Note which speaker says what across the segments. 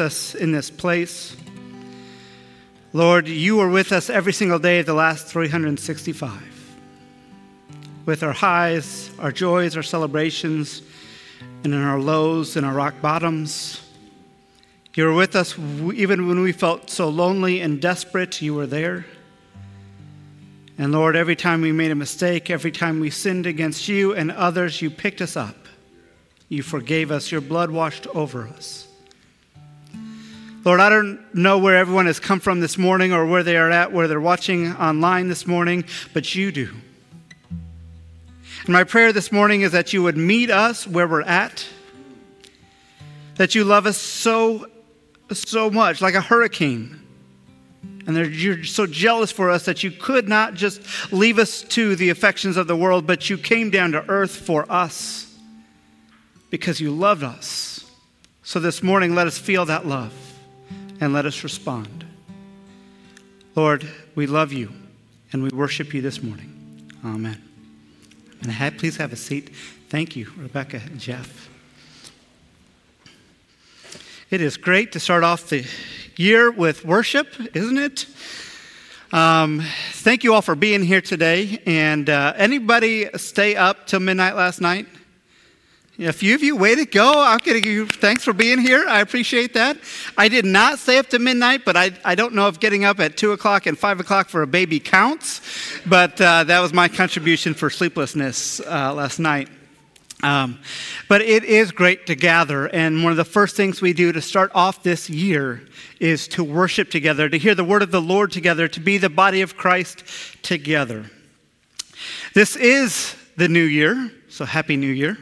Speaker 1: us in this place. Lord, you were with us every single day of the last 365. With our highs, our joys, our celebrations, and in our lows and our rock bottoms. You were with us even when we felt so lonely and desperate, you were there. And Lord, every time we made a mistake, every time we sinned against you and others, you picked us up. You forgave us. Your blood washed over us. Lord, I don't know where everyone has come from this morning or where they are at, where they're watching online this morning, but you do. And my prayer this morning is that you would meet us where we're at, that you love us so, so much, like a hurricane. And that you're so jealous for us that you could not just leave us to the affections of the world, but you came down to earth for us because you loved us. So this morning, let us feel that love and let us respond. Lord, we love you and we worship you this morning. Amen. And please have a seat. Thank you, Rebecca and Jeff. It is great to start off the year with worship, isn't it? Um, thank you all for being here today. And uh, anybody stay up till midnight last night? A few of you, way to go. I'm give you thanks for being here. I appreciate that. I did not stay up to midnight, but I, I don't know if getting up at 2 o'clock and 5 o'clock for a baby counts. But uh, that was my contribution for sleeplessness uh, last night. Um, but it is great to gather. And one of the first things we do to start off this year is to worship together, to hear the word of the Lord together, to be the body of Christ together. This is the new year, so happy new year.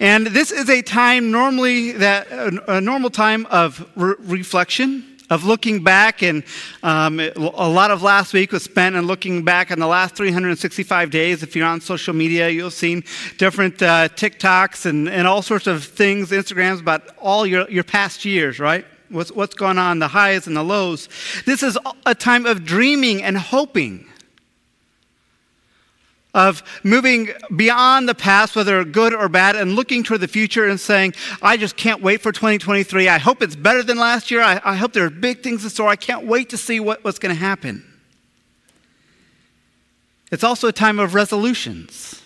Speaker 1: And this is a time normally that a normal time of re- reflection, of looking back, and um, a lot of last week was spent in looking back on the last 365 days. If you're on social media, you'll see different uh, TikToks and, and all sorts of things, Instagrams about all your, your past years, right? What's, what's going on, the highs and the lows. This is a time of dreaming and hoping of moving beyond the past, whether good or bad, and looking toward the future and saying, I just can't wait for 2023. I hope it's better than last year. I, I hope there are big things in store. I can't wait to see what, what's going to happen. It's also a time of resolutions,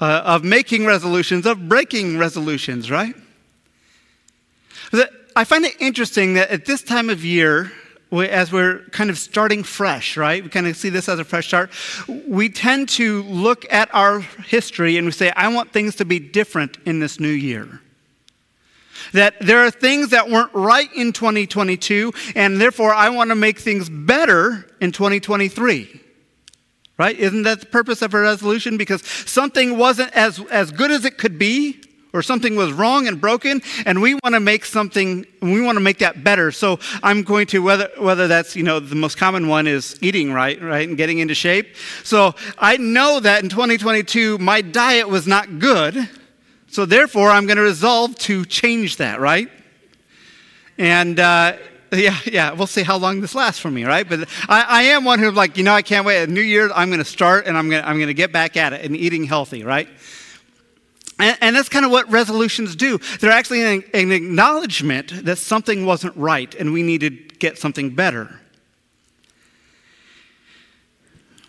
Speaker 1: uh, of making resolutions, of breaking resolutions, right? I find it interesting that at this time of year, as we're kind of starting fresh, right? We kind of see this as a fresh start. We tend to look at our history and we say, I want things to be different in this new year. That there are things that weren't right in 2022, and therefore I want to make things better in 2023. Right? Isn't that the purpose of a resolution? Because something wasn't as, as good as it could be, or something was wrong and broken and we want to make something we want to make that better so i'm going to whether whether that's you know the most common one is eating right right and getting into shape so i know that in 2022 my diet was not good so therefore i'm going to resolve to change that right and uh, yeah, yeah, we'll see how long this lasts for me, right? But I, I am one who's like, you know, I can't wait. New Year's, I'm going to start and I'm going to, I'm going to get back at it and eating healthy, right? And, and, that's kind of what resolutions do. They're actually an, an acknowledgement that something wasn't right and we need to get something better.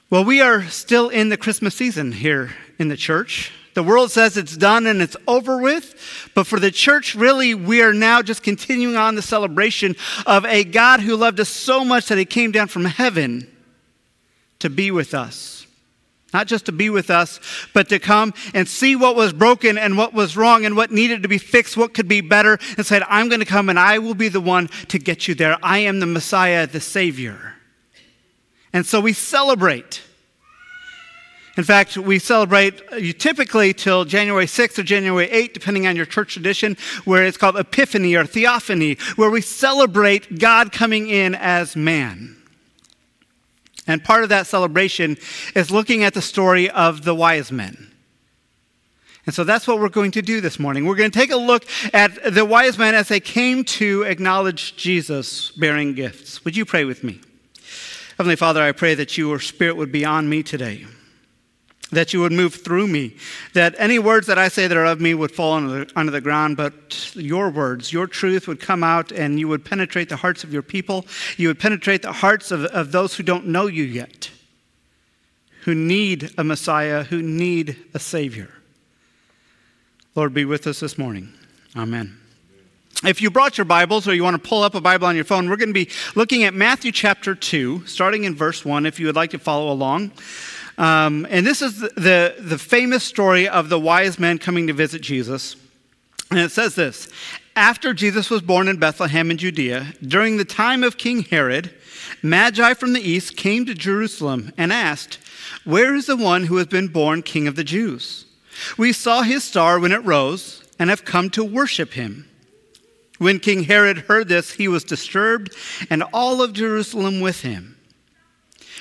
Speaker 1: Well, we are still in the Christmas season here in the church. The world says it's done and it's over with, but for the church, really, we are now just continuing on the celebration of a God who loved us so much that he came down from heaven to be with us. Not just to be with us, but to come and see what was broken and what was wrong and what needed to be fixed, what could be better, and said, I'm going to come and I will be the one to get you there. I am the Messiah, the Savior. And so we celebrate. In fact, we celebrate uh, typically till January 6th or January 8th, depending on your church tradition, where it's called Epiphany or Theophany, where we celebrate God coming in as man. And part of that celebration is looking at the story of the wise men. And so that's what we're going to do this morning. We're going to take a look at the wise men as they came to acknowledge Jesus bearing gifts. Would you pray with me? Heavenly Father, I pray that your spirit would be on me today. That you would move through me, that any words that I say that are of me would fall under the, under the ground, but your words, your truth would come out and you would penetrate the hearts of your people. You would penetrate the hearts of, of those who don't know you yet, who need a Messiah, who need a Savior. Lord, be with us this morning. Amen. If you brought your Bibles or you want to pull up a Bible on your phone, we're going to be looking at Matthew chapter 2, starting in verse 1, if you would like to follow along. Um, and this is the, the, famous story of the wise men coming to visit Jesus. And it says this After Jesus was born in Bethlehem in Judea, during the time of King Herod, Magi from the east came to Jerusalem and asked, Where is the one who has been born king of the Jews? We saw his star when it rose and have come to worship him. When King Herod heard this, he was disturbed, and all of Jerusalem with him.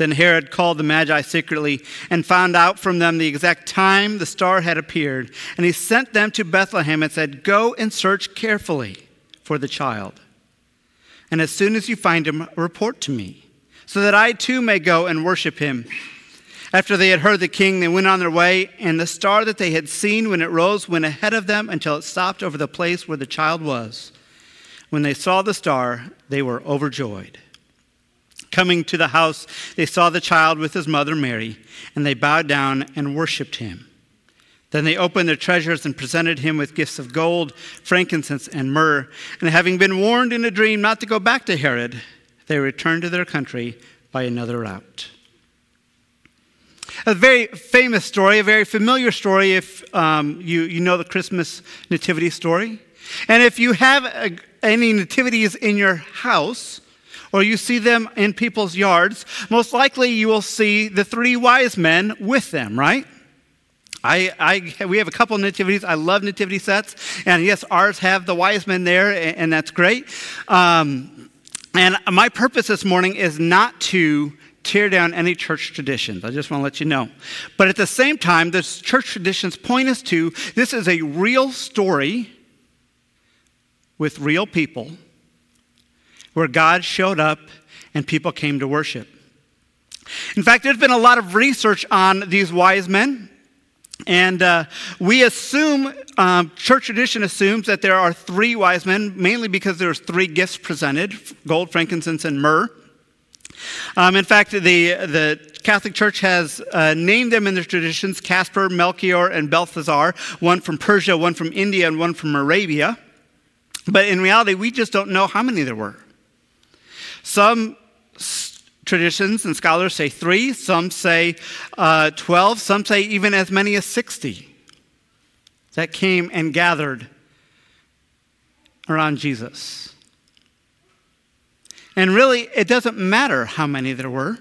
Speaker 1: Then Herod called the Magi secretly and found out from them the exact time the star had appeared. And he sent them to Bethlehem and said, Go and search carefully for the child. And as soon as you find him, report to me, so that I too may go and worship him. After they had heard the king, they went on their way, and the star that they had seen when it rose went ahead of them until it stopped over the place where the child was. When they saw the star, they were overjoyed. Coming to the house, they saw the child with his mother Mary, and they bowed down and worshiped him. Then they opened their treasures and presented him with gifts of gold, frankincense, and myrrh. And having been warned in a dream not to go back to Herod, they returned to their country by another route. A very famous story, a very familiar story if um, you, you know the Christmas nativity story. And if you have a, any nativities in your house, or you see them in people's yards, most likely you will see the three wise men with them, right? I, I, we have a couple nativities. I love nativity sets. And yes, ours have the wise men there, and, and that's great. Um, and my purpose this morning is not to tear down any church traditions. I just want to let you know. But at the same time, the church traditions point us to this is a real story with real people where God showed up and people came to worship. In fact, there's been a lot of research on these wise men. And uh, we assume, um, church tradition assumes that there are three wise men, mainly because there's three gifts presented gold, frankincense, and myrrh. Um, in fact, the, the Catholic Church has uh, named them in their traditions Caspar, Melchior, and Balthazar, one from Persia, one from India, and one from Arabia. But in reality, we just don't know how many there were. Some traditions and scholars say three, some say uh, 12, some say even as many as 60 that came and gathered around Jesus. And really, it doesn't matter how many there were.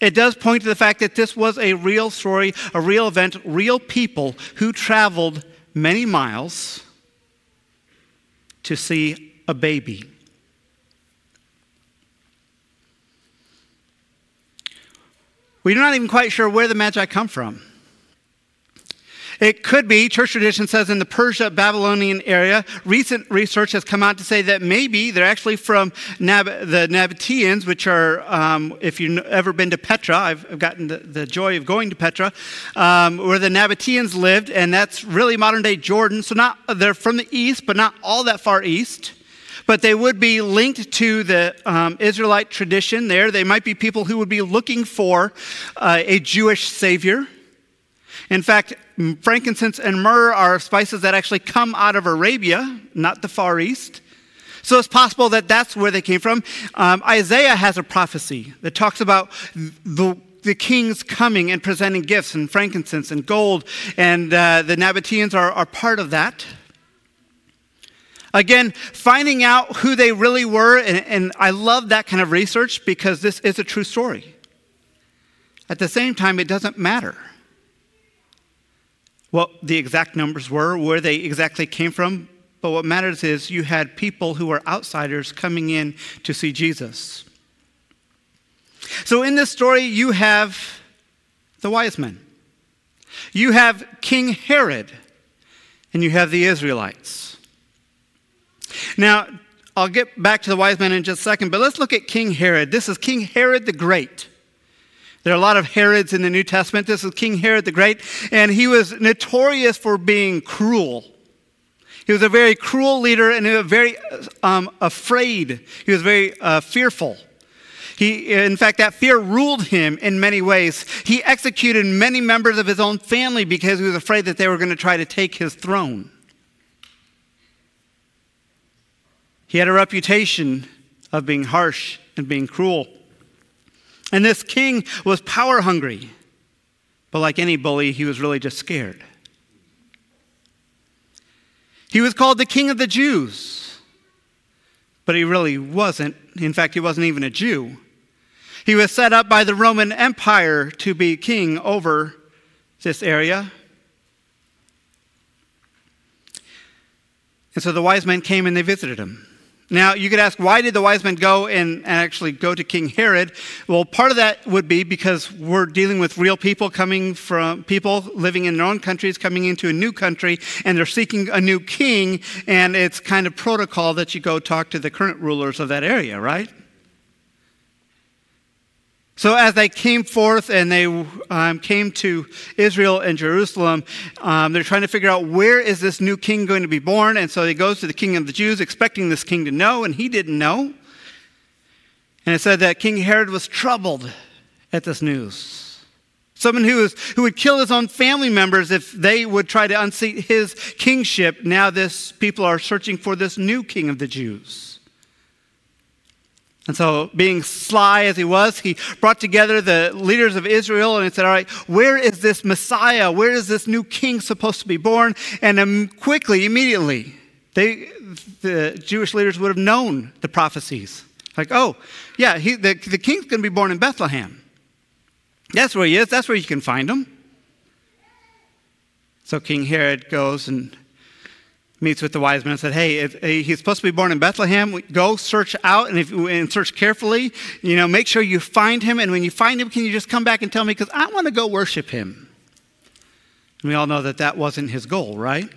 Speaker 1: It does point to the fact that this was a real story, a real event, real people who traveled many miles to see a baby. We're not even quite sure where the Magi come from. It could be, church tradition says, in the Persia Babylonian area. Recent research has come out to say that maybe they're actually from Nab- the Nabateans, which are, um, if you've ever been to Petra, I've, gotten the, the, joy of going to Petra, um, where the Nabateans lived, and that's really modern day Jordan. So not they're from the east, but not all that far east but they would be linked to the um, Israelite tradition there. They might be people who would be looking for uh, a Jewish savior. In fact, frankincense and myrrh are spices that actually come out of Arabia, not the Far East. So it's possible that that's where they came from. Um, Isaiah has a prophecy that talks about the, the kings coming and presenting gifts and frankincense and gold, and uh, the Nabateans are, are part of that. Again, finding out who they really were, and, and I love that kind of research because this is a true story. At the same time, it doesn't matter what the exact numbers were, where they exactly came from. but what matters is you had people who were outsiders coming in to see Jesus. So in this story, you have the wise men, you have King Herod, and you have the Israelites. Now, I'll get back to the wise men in just a second, but let's look at King Herod. This is King Herod the Great. There are a lot of Herods in the New Testament. This is King Herod the Great, and he was notorious for being cruel. He was a very cruel leader and he was very um, afraid. He was very uh, fearful. He, in fact, that fear ruled him in many ways. He executed many members of his own family because he was afraid that they were going to try to take his throne. He had a reputation of being harsh and being cruel. And this king was power hungry. But like any bully, he was really just scared. He was called the king of the Jews. But he really wasn't. In fact, he wasn't even a Jew. He was set up by the Roman Empire to be king over this area. And so the wise men came and they visited him. Now, you could ask, why did the wise men go and actually go to King Herod? Well, part of that would be because we're dealing with real people coming from people living in their own countries, coming into a new country, and they're seeking a new king, and it's kind of protocol that you go talk to the current rulers of that area, right? So, as they came forth and they um, came to Israel and Jerusalem, um, they're trying to figure out where is this new king going to be born. And so he goes to the king of the Jews, expecting this king to know, and he didn't know. And it said that King Herod was troubled at this news. Someone who, was, who would kill his own family members if they would try to unseat his kingship. Now, this people are searching for this new king of the Jews. And so, being sly as he was, he brought together the leaders of Israel and he said, All right, where is this Messiah? Where is this new king supposed to be born? And um, quickly, immediately, they, the Jewish leaders would have known the prophecies. Like, oh, yeah, he, the, the king's going to be born in Bethlehem. That's where he is, that's where you can find him. So King Herod goes and meets with the wise men and said, Hey, if he's supposed to be born in Bethlehem, go search out and, if, and search carefully. You know, make sure you find him. And when you find him, can you just come back and tell me? Because I want to go worship him. And we all know that that wasn't his goal, right?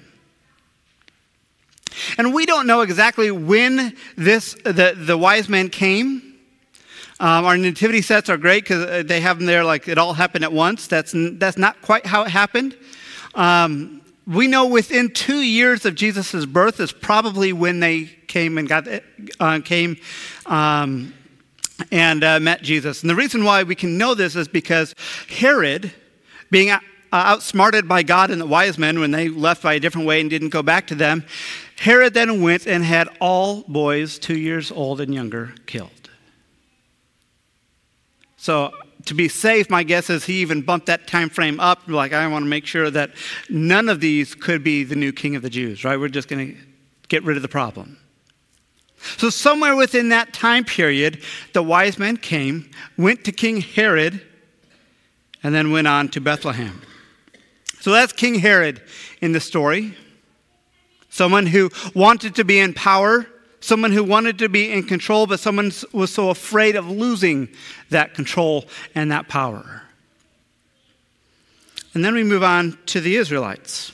Speaker 1: And we don't know exactly when this, the, the wise men came. Um, our nativity sets are great because uh, they have them there like it all happened at once. That's, that's not quite how it happened. Um, we know within two years of Jesus' birth is probably when they came and got uh, came um, and uh, met Jesus. And the reason why we can know this is because Herod, being uh, outsmarted by God and the wise men when they left by a different way and didn't go back to them, Herod then went and had all boys two years old and younger killed. So to be safe, my guess is he even bumped that time frame up. Like, I want to make sure that none of these could be the new king of the Jews, right? We're just going to get rid of the problem. So, somewhere within that time period, the wise men came, went to King Herod, and then went on to Bethlehem. So, that's King Herod in the story. Someone who wanted to be in power someone who wanted to be in control, but someone was so afraid of losing that control and that power. And then we move on to the Israelites.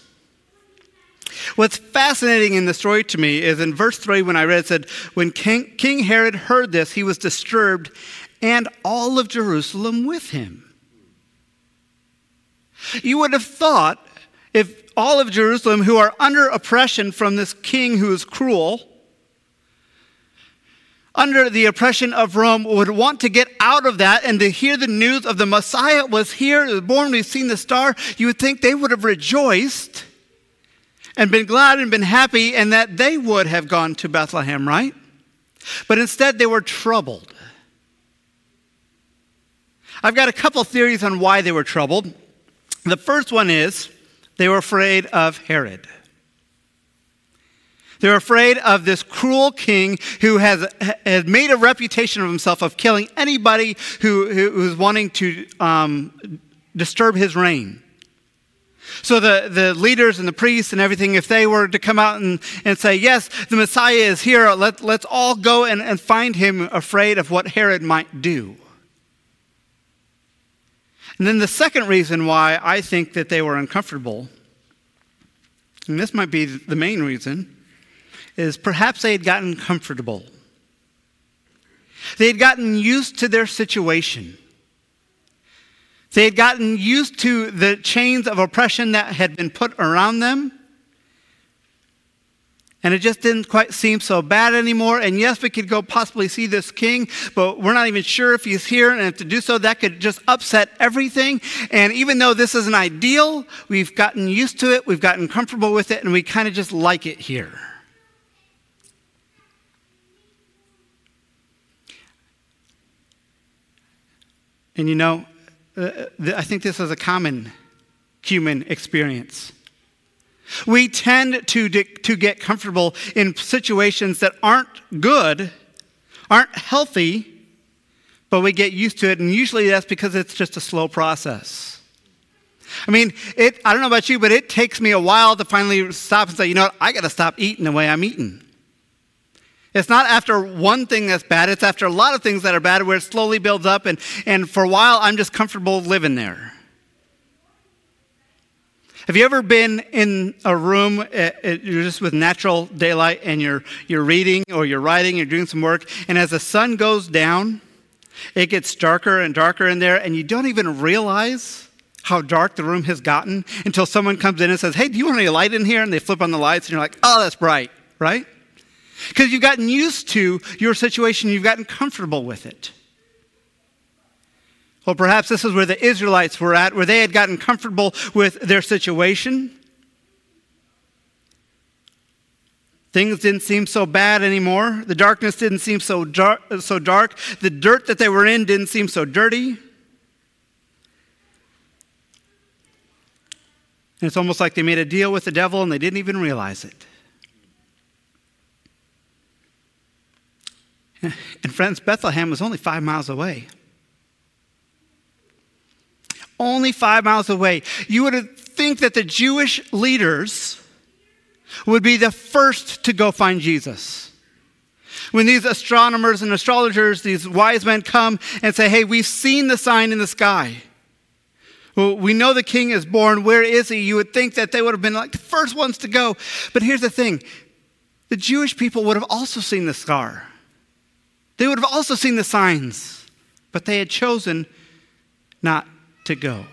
Speaker 1: What's fascinating in the story to me is in verse 3 when I read it said, When King, King Herod heard this, he was disturbed, and all of Jerusalem with him. You would have thought if all of Jerusalem, who are under oppression from this king who is cruel, under the oppression of Rome would want to get out of that and to hear the news of the Messiah was here, born, we've seen the star, you would think they would have rejoiced and been glad and been happy and that they would have gone to Bethlehem, right? But instead they were troubled. I've got a couple theories on why they were troubled. The first one is they were afraid of Herod. They're afraid of this cruel king who has, has made a reputation of himself of killing anybody who, who, who's wanting to um, disturb his reign. So the, the leaders and the priests and everything, if they were to come out and, and say, Yes, the Messiah is here, let, let's all go and, and find him afraid of what Herod might do. And then the second reason why I think that they were uncomfortable, and this might be the main reason, is perhaps they had gotten comfortable. They had gotten used to their situation. They had gotten used to the chains of oppression that had been put around them. And it just didn't quite seem so bad anymore. And yes, we could go possibly see this king, but we're not even sure if he's here. And if to do so, that could just upset everything. And even though this isn't ideal, we've gotten used to it, we've gotten comfortable with it, and we kind of just like it here. And you know, uh, I think this is a common human experience. We tend to, to get comfortable in situations that aren't good, aren't healthy, but we get used to it, and usually that's because it's just a slow process. I mean, it, I don't know about you, but it takes me a while to finally stop and say, you know what, I got to stop eating the way I'm eating. It's not after one thing that's bad, it's after a lot of things that are bad where it slowly builds up, and, and for a while, I'm just comfortable living there. Have you ever been in a room, uh, uh, you're just with natural daylight, and you're, you're reading or you're writing, you're doing some work, and as the sun goes down, it gets darker and darker in there, and you don't even realize how dark the room has gotten until someone comes in and says, Hey, do you want any light in here? And they flip on the lights, and you're like, Oh, that's bright, right? Because you've gotten used to your situation, you've gotten comfortable with it. Well, perhaps this is where the Israelites were at, where they had gotten comfortable with their situation. Things didn't seem so bad anymore. The darkness didn't seem so dark, so dark. The dirt that they were in didn't seem so dirty. And it's almost like they made a deal with the devil and they didn't even realize it. And friends, Bethlehem was only five miles away. Only five miles away. You would think that the Jewish leaders would be the first to go find Jesus. When these astronomers and astrologers, these wise men come and say, Hey, we've seen the sign in the sky. Well, we know the king is born. Where is he? You would think that they would have been like the first ones to go. But here's the thing the Jewish people would have also seen the star. They would have also seen the signs, but they had chosen not to go.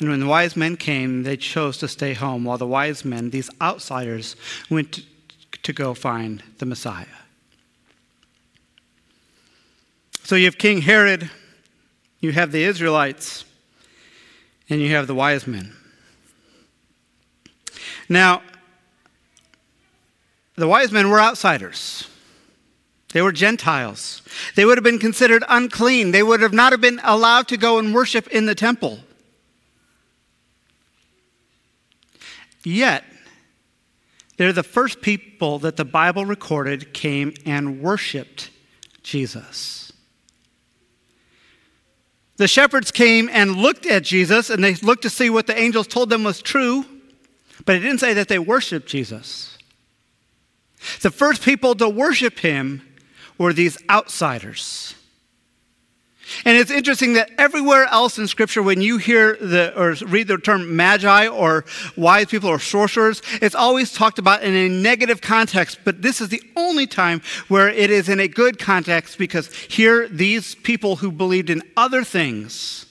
Speaker 1: And when the wise men came, they chose to stay home, while the wise men, these outsiders, went to go find the Messiah. So you have King Herod, you have the Israelites, and you have the wise men. Now, the wise men were outsiders. They were Gentiles. They would have been considered unclean. They would have not have been allowed to go and worship in the temple. Yet, they're the first people that the Bible recorded came and worshiped Jesus. The shepherds came and looked at Jesus and they looked to see what the angels told them was true, but it didn't say that they worshiped Jesus. The first people to worship him were these outsiders. And it's interesting that everywhere else in Scripture, when you hear the or read the term magi or wise people or sorcerers, it's always talked about in a negative context. But this is the only time where it is in a good context because here these people who believed in other things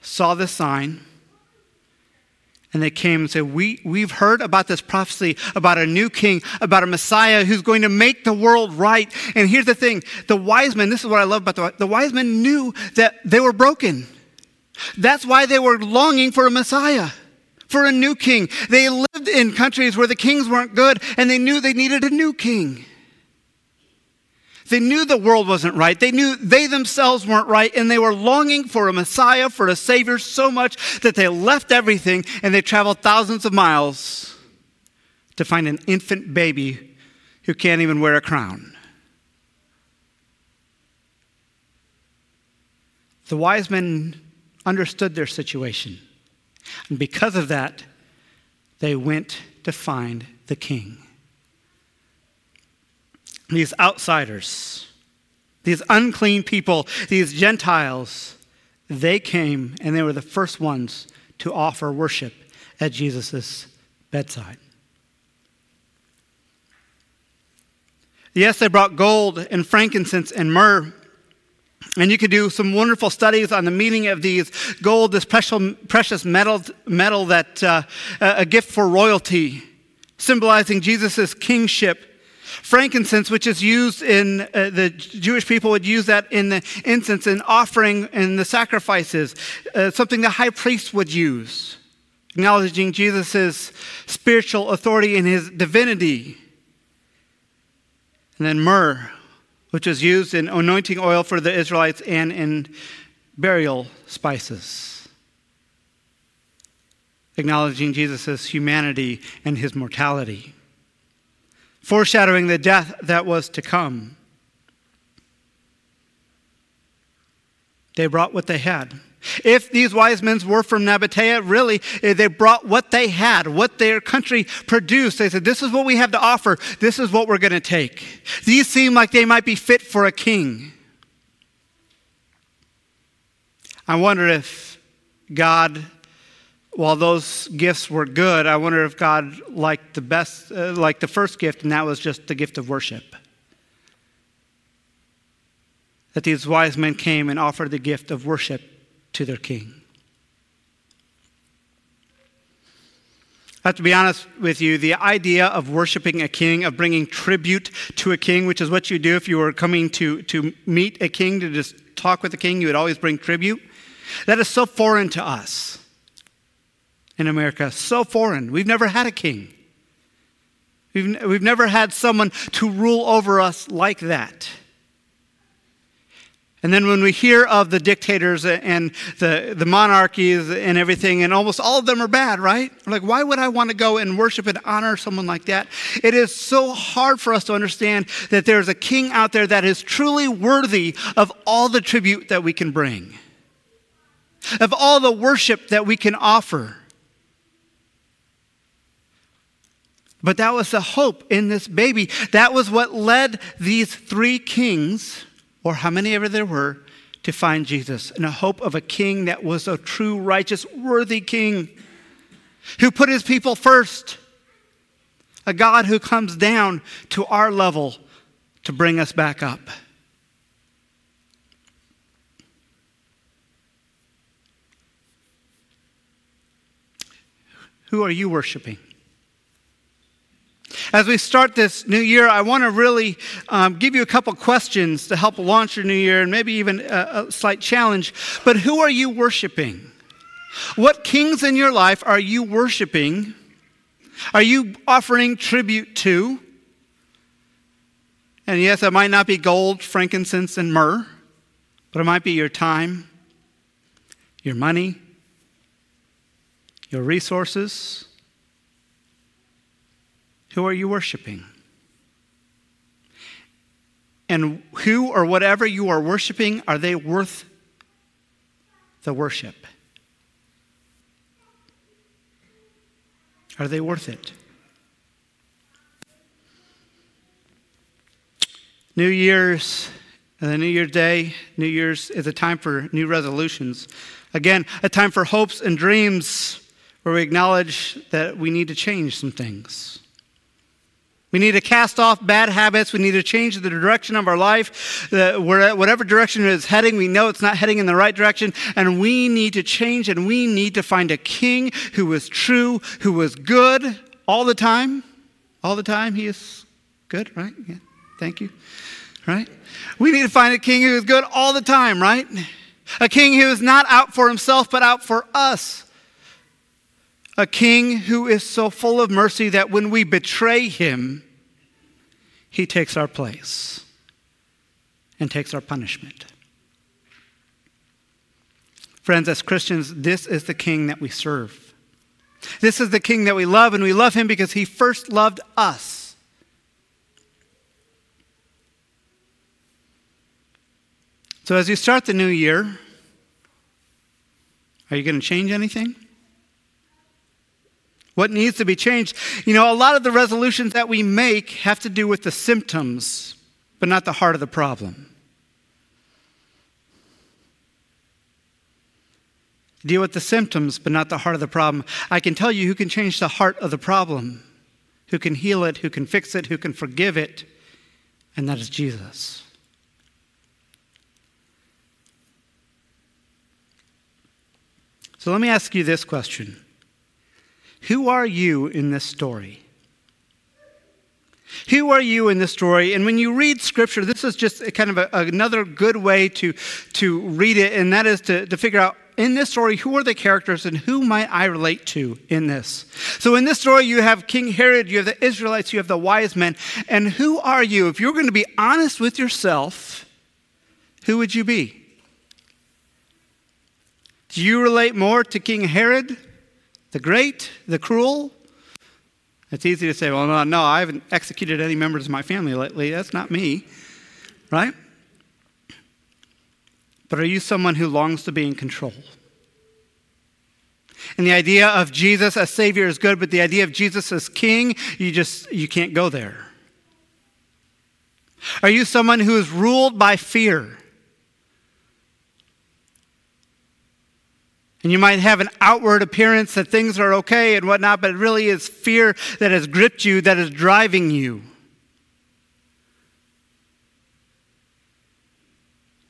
Speaker 1: saw the sign and they came and said, we, We've heard about this prophecy about a new king, about a Messiah who's going to make the world right. And here's the thing the wise men, this is what I love about the, the wise men knew that they were broken. That's why they were longing for a Messiah, for a new king. They lived in countries where the kings weren't good, and they knew they needed a new king. They knew the world wasn't right. They knew they themselves weren't right, and they were longing for a Messiah, for a Savior so much that they left everything and they traveled thousands of miles to find an infant baby who can't even wear a crown. The wise men understood their situation. And because of that, they went to find the king. These outsiders, these unclean people, these Gentiles, they came and they were the first ones to offer worship at Jesus' bedside. Yes, they brought gold and frankincense and myrrh. And you could do some wonderful studies on the meaning of these gold, this precious metal, metal that uh, a gift for royalty, symbolizing Jesus' kingship. Frankincense, which is used in uh, the Jewish people would use that in the incense and offering and the sacrifices, uh, something the high priest would use, acknowledging Jesus' spiritual authority and his divinity. And then myrrh, which was used in anointing oil for the Israelites and in burial spices, acknowledging Jesus' humanity and his mortality, foreshadowing the death that was to come. They brought what they had. If these wise men were from Nabatea, really, eh, they brought what they had, what their country produced. They said, This is what we have to offer. This is what we're going to take. These seem like they might be fit for a king. I wonder if God, while those gifts were good, I wonder if God liked the best, uh, like the first gift, and that was just the gift of worship that these wise men came and offered the gift of worship to their king. I have to be honest with you, the idea of worshiping a king, of bringing tribute to a king, which is what you do if you were coming to, to meet a king, to just talk with a king, you would always bring tribute. That is so foreign to us in America. So foreign. We've never had a king, we've, we've never had someone to rule over us like that. And then when we hear of the dictators and the, the monarchies and everything, and almost all of them are bad, right? like, why would I want to go and worship and honor someone like that? It is so hard for us to understand that there's a king out there that is truly worthy of all the tribute that we can bring, of all the worship that we can offer. But that was the hope in this baby. That was what led these three kings or how many ever there were, to find Jesus in a hope of a king that was a true, righteous, worthy king who put his people first, a God who comes down to our level to bring us back up. Who are you worshiping? As we start this new year, I want to really um, give you a couple questions to help launch your new year and maybe even a, a slight challenge. But who are you worshiping? What kings in your life are you worshiping? Are you offering tribute to? And yes, it might not be gold, frankincense, and myrrh, but it might be your time, your money, your resources who are you worshiping? And who or whatever you are worshiping, are they worth the worship? Are they worth it? New Year's, and the New Year's Day, New Year's is a time for new resolutions. Again, a time for hopes and dreams where we acknowledge that we need to change some things. We need to cast off bad habits. We need to change the direction of our life. Uh, whatever direction it is heading, we know it's not heading in the right direction. And we need to change and we need to find a king who is true, who is good all the time. All the time, he is good, right? Yeah. Thank you. Right? We need to find a king who is good all the time, right? A king who is not out for himself, but out for us. A king who is so full of mercy that when we betray him, he takes our place and takes our punishment. Friends, as Christians, this is the king that we serve. This is the king that we love, and we love him because he first loved us. So, as you start the new year, are you going to change anything? What needs to be changed? You know, a lot of the resolutions that we make have to do with the symptoms, but not the heart of the problem. Deal with the symptoms, but not the heart of the problem. I can tell you who can change the heart of the problem, who can heal it, who can fix it, who can forgive it, and that is Jesus. So let me ask you this question Who are you in this story? Who are you in this story? And when you read scripture, this is just kind of a, another good way to, to read it, and that is to, to figure out in this story, who are the characters and who might I relate to in this? So, in this story, you have King Herod, you have the Israelites, you have the wise men. And who are you? If you're going to be honest with yourself, who would you be? Do you relate more to King Herod, the great, the cruel? It's easy to say, well, no, no, I haven't executed any members of my family lately. That's not me, right? But are you someone who longs to be in control? And the idea of Jesus as Savior is good, but the idea of Jesus as King, you just you can't go there. Are you someone who is ruled by fear? And you might have an outward appearance that things are okay and whatnot, but it really is fear that has gripped you that is driving you.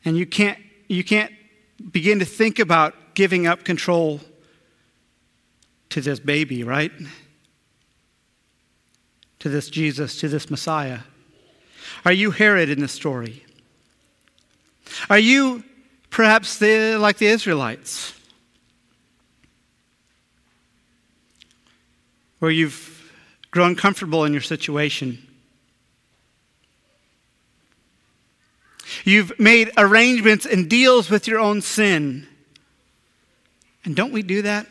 Speaker 1: And you can't you can't begin to think about giving up control to this baby, right? To this Jesus, to this Messiah. Are you Herod in the story? Are you perhaps the, like the Israelites? Where you've grown comfortable in your situation? You've made arrangements and deals with your own sin. And don't we do that?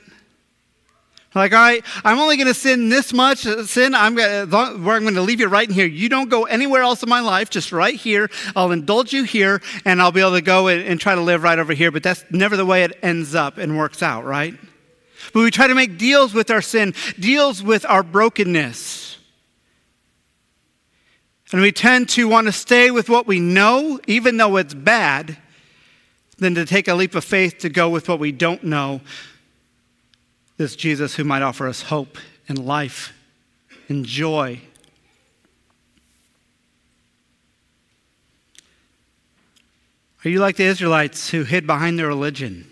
Speaker 1: Like, all right, I'm only going to sin this much uh, sin. I'm going to, I'm going to leave you right in here. You don't go anywhere else in my life, just right here. I'll indulge you here, and I'll be able to go and, and try to live right over here. But that's never the way it ends up and works out, right? But we try to make deals with our sin, deals with our brokenness. And we tend to want to stay with what we know, even though it's bad, than to take a leap of faith to go with what we don't know. This Jesus who might offer us hope and life and joy. Are you like the Israelites who hid behind their religion,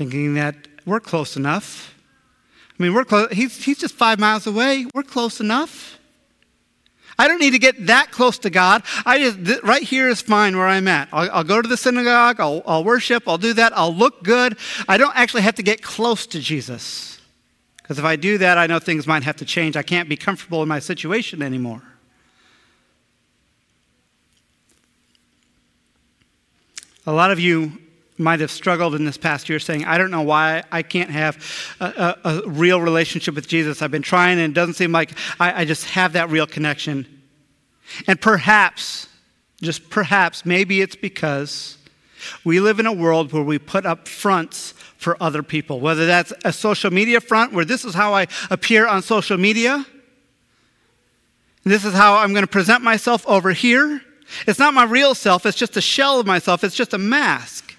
Speaker 1: thinking that we're close enough? I mean, we're close. He's, he's just five miles away. We're close enough. I don't need to get that close to God. I just, th- right here is fine where I'm at. I'll, I'll go to the synagogue, I'll, I'll worship, I'll do that, I'll look good. I don't actually have to get close to Jesus. Because if I do that, I know things might have to change. I can't be comfortable in my situation anymore. A lot of you might have struggled in this past year saying, I don't know why I can't have a, a, a real relationship with Jesus. I've been trying and it doesn't seem like I, I just have that real connection. And perhaps, just perhaps, maybe it's because we live in a world where we put up fronts for other people, whether that's a social media front where this is how I appear on social media. This is how I'm going to present myself over here. It's not my real self, it's just a shell of myself, it's just a mask.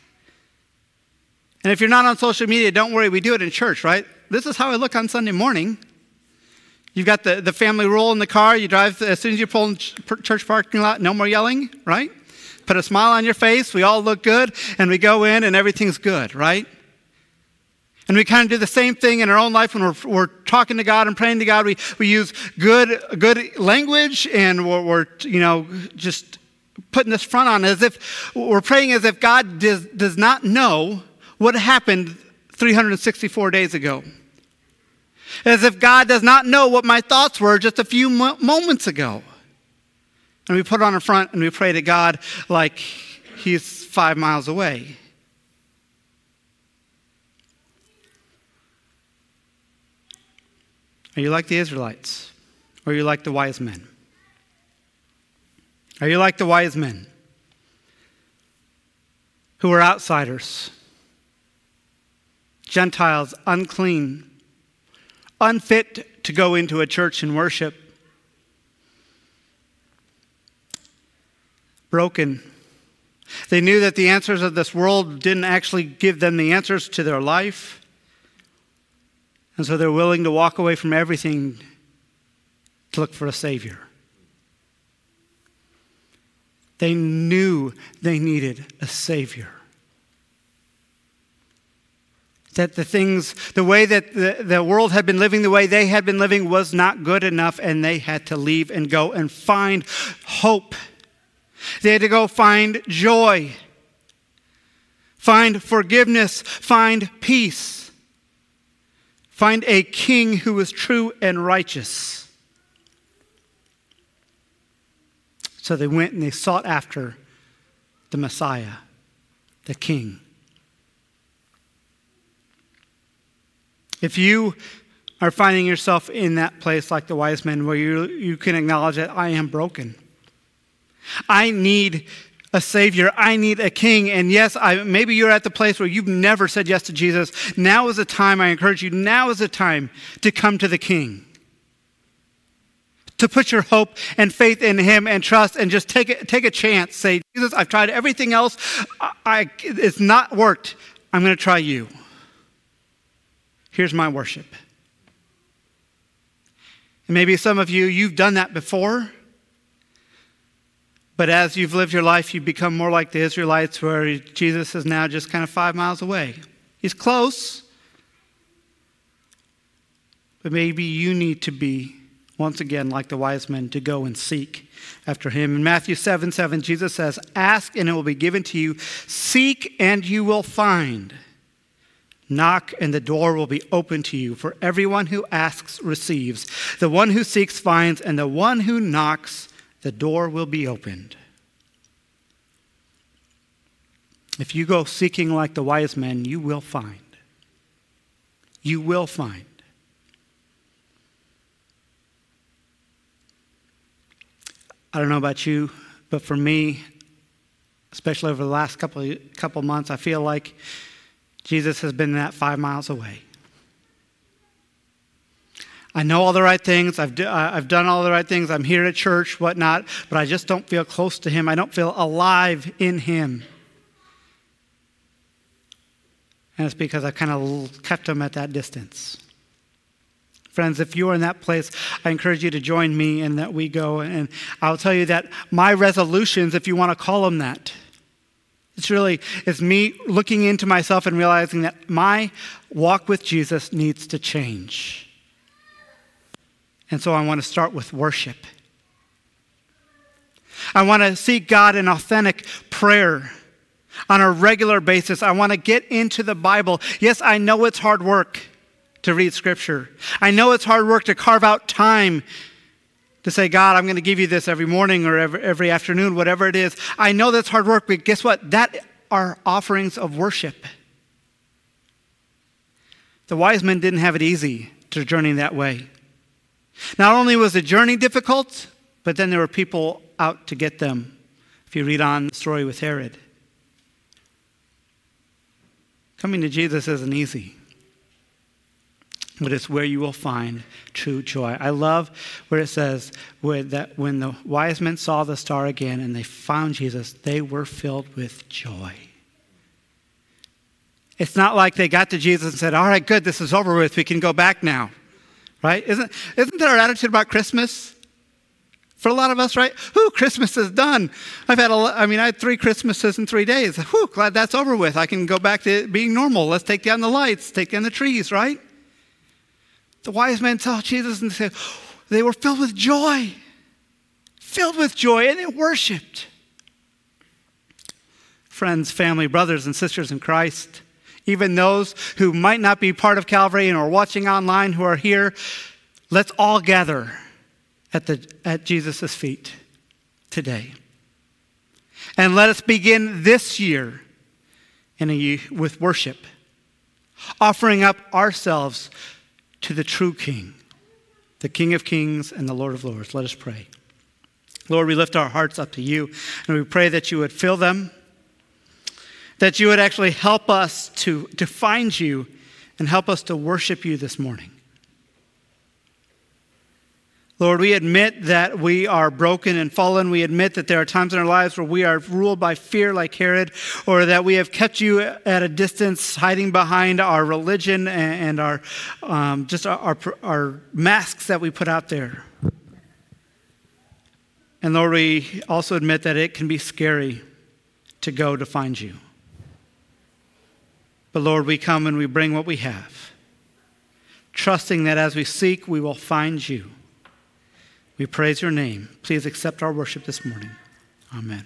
Speaker 1: And if you're not on social media, don't worry, we do it in church, right? This is how I look on Sunday morning. You've got the, the family roll in the car. You drive, as soon as you pull in church parking lot, no more yelling, right? Put a smile on your face. We all look good, and we go in, and everything's good, right? And we kind of do the same thing in our own life when we're, we're talking to God and praying to God. We, we use good, good language, and we're, we're, you know, just putting this front on as if we're praying as if God does, does not know what happened 364 days ago. As if God does not know what my thoughts were just a few mo- moments ago. And we put on a front and we pray to God like he's five miles away. Are you like the Israelites? Or are you like the wise men? Are you like the wise men who are outsiders? Gentiles, unclean, unfit to go into a church and worship. Broken. They knew that the answers of this world didn't actually give them the answers to their life. And so they're willing to walk away from everything to look for a Savior. They knew they needed a Savior. That the things, the way that the, the world had been living, the way they had been living was not good enough, and they had to leave and go and find hope. They had to go find joy, find forgiveness, find peace, find a king who was true and righteous. So they went and they sought after the Messiah, the king. If you are finding yourself in that place like the wise men where you, you can acknowledge that I am broken, I need a savior. I need a king. And yes, I, maybe you're at the place where you've never said yes to Jesus. Now is the time, I encourage you, now is the time to come to the king to put your hope and faith in Him and trust and just take a, take a chance. Say, Jesus, I've tried everything else. I, I, it's not worked. I'm going to try you. Here's my worship. And maybe some of you, you've done that before. But as you've lived your life, you've become more like the Israelites, where Jesus is now just kind of five miles away. He's close. But maybe you need to be once again, like the wise men, to go and seek after him. In Matthew 7 7, Jesus says, Ask and it will be given to you, seek and you will find. Knock and the door will be open to you. For everyone who asks receives. The one who seeks finds, and the one who knocks, the door will be opened. If you go seeking like the wise men, you will find. You will find. I don't know about you, but for me, especially over the last couple couple months, I feel like Jesus has been that five miles away. I know all the right things. I've, do, uh, I've done all the right things. I'm here at church, whatnot, but I just don't feel close to Him. I don't feel alive in Him. And it's because I kind of kept Him at that distance. Friends, if you are in that place, I encourage you to join me and that we go. And I'll tell you that my resolutions, if you want to call them that, it's really, it's me looking into myself and realizing that my walk with Jesus needs to change. And so I want to start with worship. I want to seek God in authentic prayer on a regular basis. I want to get into the Bible. Yes, I know it's hard work to read Scripture. I know it's hard work to carve out time to say, God, I'm going to give you this every morning or every, every afternoon, whatever it is. I know that's hard work, but guess what? That are offerings of worship. The wise men didn't have it easy to journey that way. Not only was the journey difficult, but then there were people out to get them. If you read on the story with Herod, coming to Jesus isn't easy but it's where you will find true joy. I love where it says where that when the wise men saw the star again and they found Jesus, they were filled with joy. It's not like they got to Jesus and said, All right, good, this is over with. We can go back now. Right? Isn't, isn't that our attitude about Christmas? For a lot of us, right? Whoo, Christmas is done. I've had a, I mean, I had three Christmases in three days. Whew, glad that's over with. I can go back to being normal. Let's take down the lights, take down the trees, right? The wise men saw Jesus and said, they were filled with joy, filled with joy, and they worshiped. Friends, family, brothers, and sisters in Christ, even those who might not be part of Calvary and are watching online who are here, let's all gather at, the, at Jesus' feet today. And let us begin this year in a, with worship, offering up ourselves to the true King, the King of kings and the Lord of lords. Let us pray. Lord, we lift our hearts up to you, and we pray that you would fill them, that you would actually help us to, to find you and help us to worship you this morning. Lord, we admit that we are broken and fallen. We admit that there are times in our lives where we are ruled by fear, like Herod, or that we have kept you at a distance, hiding behind our religion and our um, just our, our, our masks that we put out there. And Lord, we also admit that it can be scary to go to find you. But Lord, we come and we bring what we have, trusting that as we seek, we will find you. We praise your name. Please accept our worship this morning. Amen.